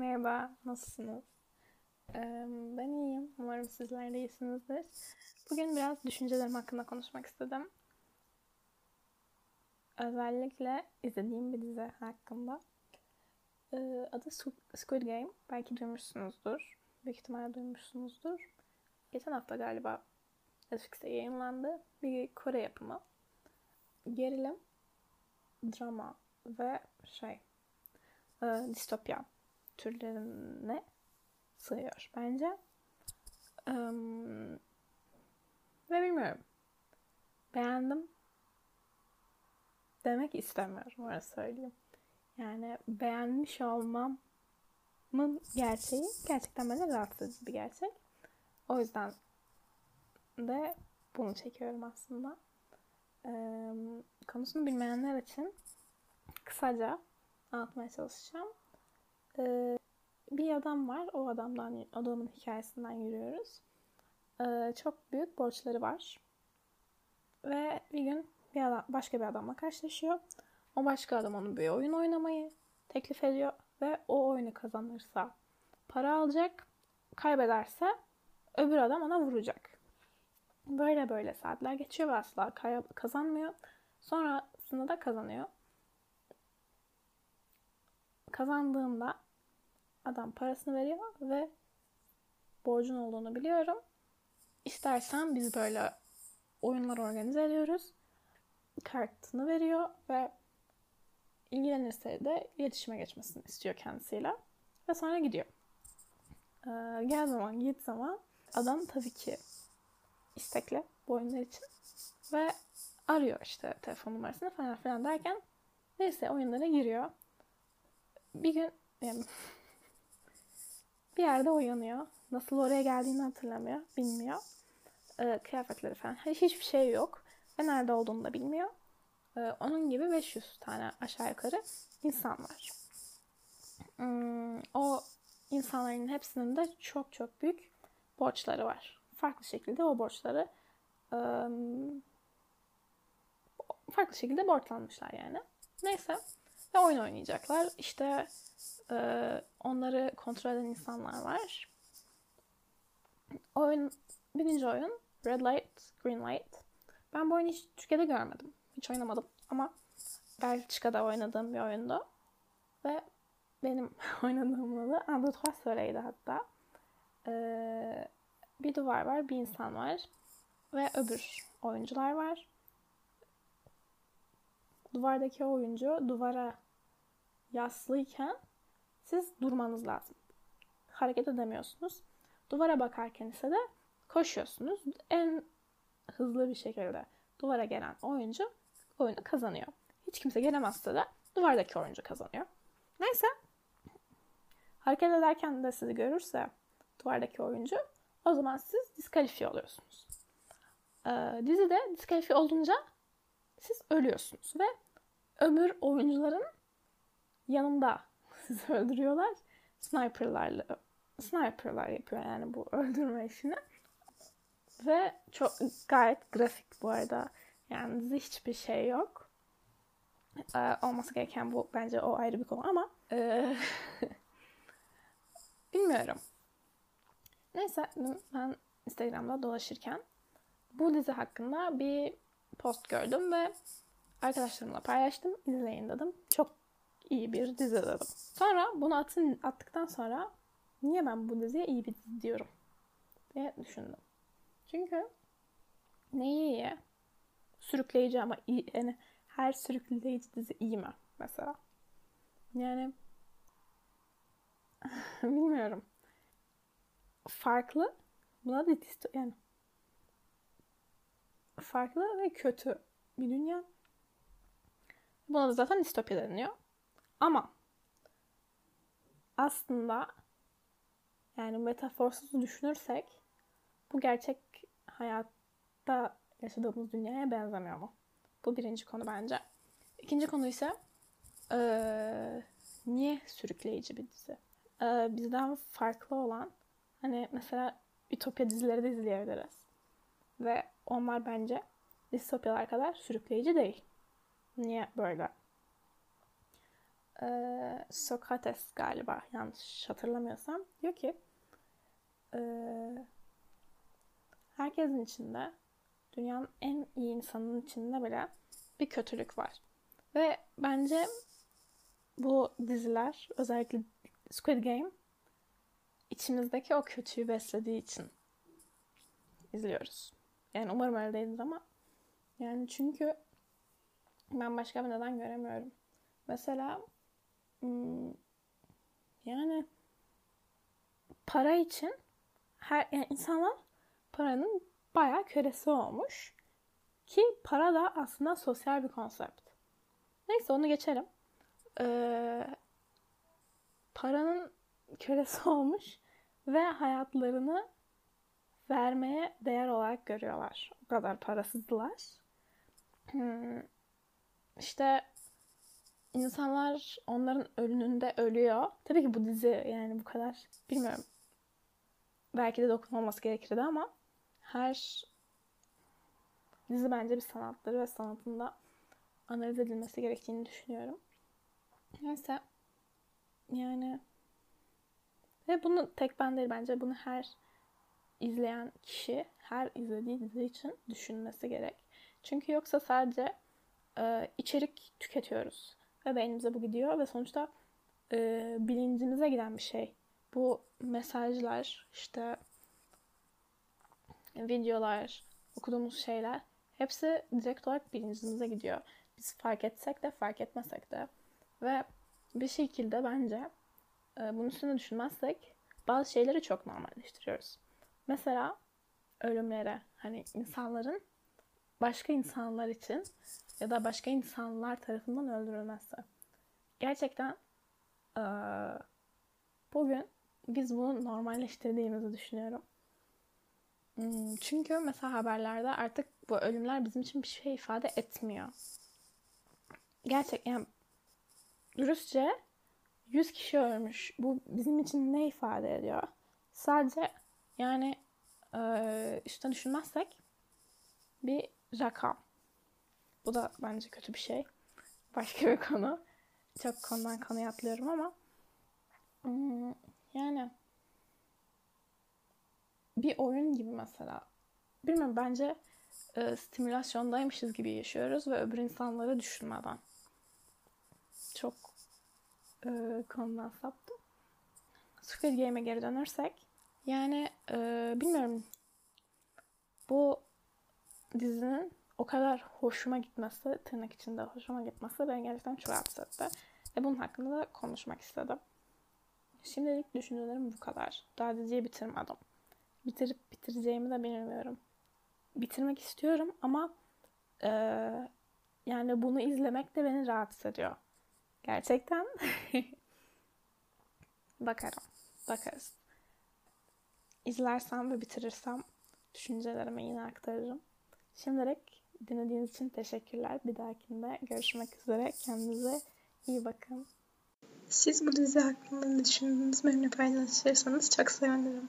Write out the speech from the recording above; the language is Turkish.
Merhaba, nasılsınız? Ben iyiyim. Umarım sizler de iyisinizdir. Bugün biraz düşüncelerim hakkında konuşmak istedim. Özellikle izlediğim bir dizi hakkında. Ee, adı Squid Game. Belki duymuşsunuzdur. Büyük ihtimalle duymuşsunuzdur. Geçen hafta galiba Netflix'te yayınlandı. Bir Kore yapımı. Gerilim, drama ve şey e, distopya türlerine sığıyor bence. E, ve bilmiyorum. Beğendim demek istemiyorum öyle söyleyeyim. Yani beğenmiş olmamın gerçeği gerçekten beni rahatsız bir gerçek. O yüzden de bunu çekiyorum aslında. Ee, konusunu bilmeyenler için kısaca anlatmaya çalışacağım. Ee, bir adam var. O adamdan, adamın hikayesinden yürüyoruz. Ee, çok büyük borçları var. Ve bir gün bir adam, başka bir adamla karşılaşıyor. O başka adam onu bir oyun oynamayı teklif ediyor. Ve o oyunu kazanırsa para alacak. Kaybederse öbür adam ona vuracak. Böyle böyle saatler geçiyor ve asla kazanmıyor. Sonrasında da kazanıyor. Kazandığında adam parasını veriyor ve borcun olduğunu biliyorum. İstersen biz böyle oyunlar organize ediyoruz. Kartını veriyor ve ilgilenirse de iletişime geçmesini istiyor kendisiyle. Ve sonra gidiyor. Ee, gel zaman git zaman adam tabii ki istekli bu oyunlar için. Ve arıyor işte telefon numarasını falan filan derken neyse oyunlara giriyor. Bir gün bir yerde uyanıyor. Nasıl oraya geldiğini hatırlamıyor. Bilmiyor. Ee, kıyafetleri falan. Hiçbir şey yok. Ve nerede olduğunu da bilmiyor. Ee, onun gibi 500 tane aşağı yukarı insan var. Hmm, o insanların hepsinin de çok çok büyük borçları var. Farklı şekilde o borçları farklı şekilde borçlanmışlar yani. Neyse. Ve oyun oynayacaklar. İşte e, onları kontrol eden insanlar var. Oyun, birinci oyun Red Light, Green Light. Ben bu oyunu hiç Türkiye'de görmedim. Hiç oynamadım. Ama Belçika'da oynadığım bir oyundu. Ve benim oynadığım adı Android Soleil'di hatta. Ee, bir duvar var, bir insan var. Ve öbür oyuncular var duvardaki oyuncu duvara yaslıyken siz durmanız lazım. Hareket edemiyorsunuz. Duvara bakarken ise de koşuyorsunuz. En hızlı bir şekilde duvara gelen oyuncu oyunu kazanıyor. Hiç kimse gelemezse de duvardaki oyuncu kazanıyor. Neyse. Hareket ederken de sizi görürse duvardaki oyuncu o zaman siz diskalifiye oluyorsunuz. Ee, dizide diskalifiye olunca siz ölüyorsunuz ve öbür oyuncuların yanında sizi öldürüyorlar. Sniperlarla sniperlar yapıyor yani bu öldürme işini. Ve çok gayet grafik bu arada. Yani dizi hiçbir şey yok. Ee, olması gereken bu bence o ayrı bir konu ama e, bilmiyorum. Neyse ben Instagram'da dolaşırken bu dizi hakkında bir post gördüm ve arkadaşlarımla paylaştım. İzleyin dedim. Çok iyi bir dizi dedim. Sonra bunu atın, attıktan sonra niye ben bu diziye iyi bir dizi diyorum diye düşündüm. Çünkü neyi iyi? Sürükleyici ama iyi. Yani her sürükleyici dizi iyi mi mesela? Yani bilmiyorum. Farklı. Buna da yani farklı ve kötü bir dünya. Buna da zaten distopya deniyor. Ama aslında yani metaforsuz düşünürsek bu gerçek hayatta yaşadığımız dünyaya benzemiyor mu? Bu birinci konu bence. İkinci konu ise ee, niye sürükleyici bir dizi? Ee, bizden farklı olan hani mesela Ütopya dizileri de izleyebiliriz. Ve onlar bence distopyalar kadar sürükleyici değil. Niye böyle? e, Sokrates galiba yanlış hatırlamıyorsam diyor ki e, herkesin içinde dünyanın en iyi insanın içinde bile bir kötülük var. Ve bence bu diziler özellikle Squid Game içimizdeki o kötüyü beslediği için izliyoruz. Yani umarım öyle değildir ama yani çünkü ben başka bir neden göremiyorum. Mesela hmm, yani para için her yani insanlar paranın bayağı kölesi olmuş. Ki para da aslında sosyal bir konsept. Neyse onu geçelim. Ee, paranın kölesi olmuş ve hayatlarını vermeye değer olarak görüyorlar. O kadar parasızdılar. Hmm, işte insanlar onların ölününde ölüyor. Tabii ki bu dizi yani bu kadar bilmiyorum. Belki de dokunulması gerekirdi ama her dizi bence bir sanattır ve sanatında analiz edilmesi gerektiğini düşünüyorum. Neyse yani ve bunu tek ben değil bence bunu her izleyen kişi her izlediği dizi için düşünmesi gerek. Çünkü yoksa sadece e, içerik tüketiyoruz ve beynimize bu gidiyor ve sonuçta e, bilincimize giden bir şey. Bu mesajlar işte videolar, okuduğumuz şeyler hepsi direkt olarak bilincimize gidiyor. Biz fark etsek de fark etmesek de. Ve bir şekilde bence e, bunun üstüne düşünmezsek bazı şeyleri çok normalleştiriyoruz. Mesela ölümlere hani insanların başka insanlar için ya da başka insanlar tarafından öldürülmesi. Gerçekten bugün biz bunu normalleştirdiğimizi düşünüyorum. Hmm, çünkü mesela haberlerde artık bu ölümler bizim için bir şey ifade etmiyor. Gerçekten yani dürüstçe 100 kişi ölmüş. Bu bizim için ne ifade ediyor? Sadece yani e, üstten düşünmezsek bir rakam. Bu da bence kötü bir şey. Başka bir konu. Çok konudan konuya atlıyorum ama hmm, yani bir oyun gibi mesela. Bilmiyorum bence e, stimülasyondaymışız gibi yaşıyoruz ve öbür insanları düşünmeden. Çok e, konudan saptım. Squid Game'e geri dönersek yani e, bilmiyorum bu dizinin o kadar hoşuma gitmesi, tırnak içinde hoşuma gitmesi beni gerçekten çok rahatsız etti. Ve bunun hakkında da konuşmak istedim. Şimdilik düşüncelerim bu kadar. Daha diziyi bitirmedim bitirip bitireceğimi de bilmiyorum. Bitirmek istiyorum ama e, yani bunu izlemek de beni rahatsız ediyor. Gerçekten. Bakarım. Bakarız. İzlersem ve bitirirsem düşüncelerimi yine aktarırım. Şimdilik dinlediğiniz için teşekkürler. Bir dahakinde görüşmek üzere. Kendinize iyi bakın. Siz bu dizi hakkında ne düşündüğünüz benimle paylaşırsanız çok sevinirim.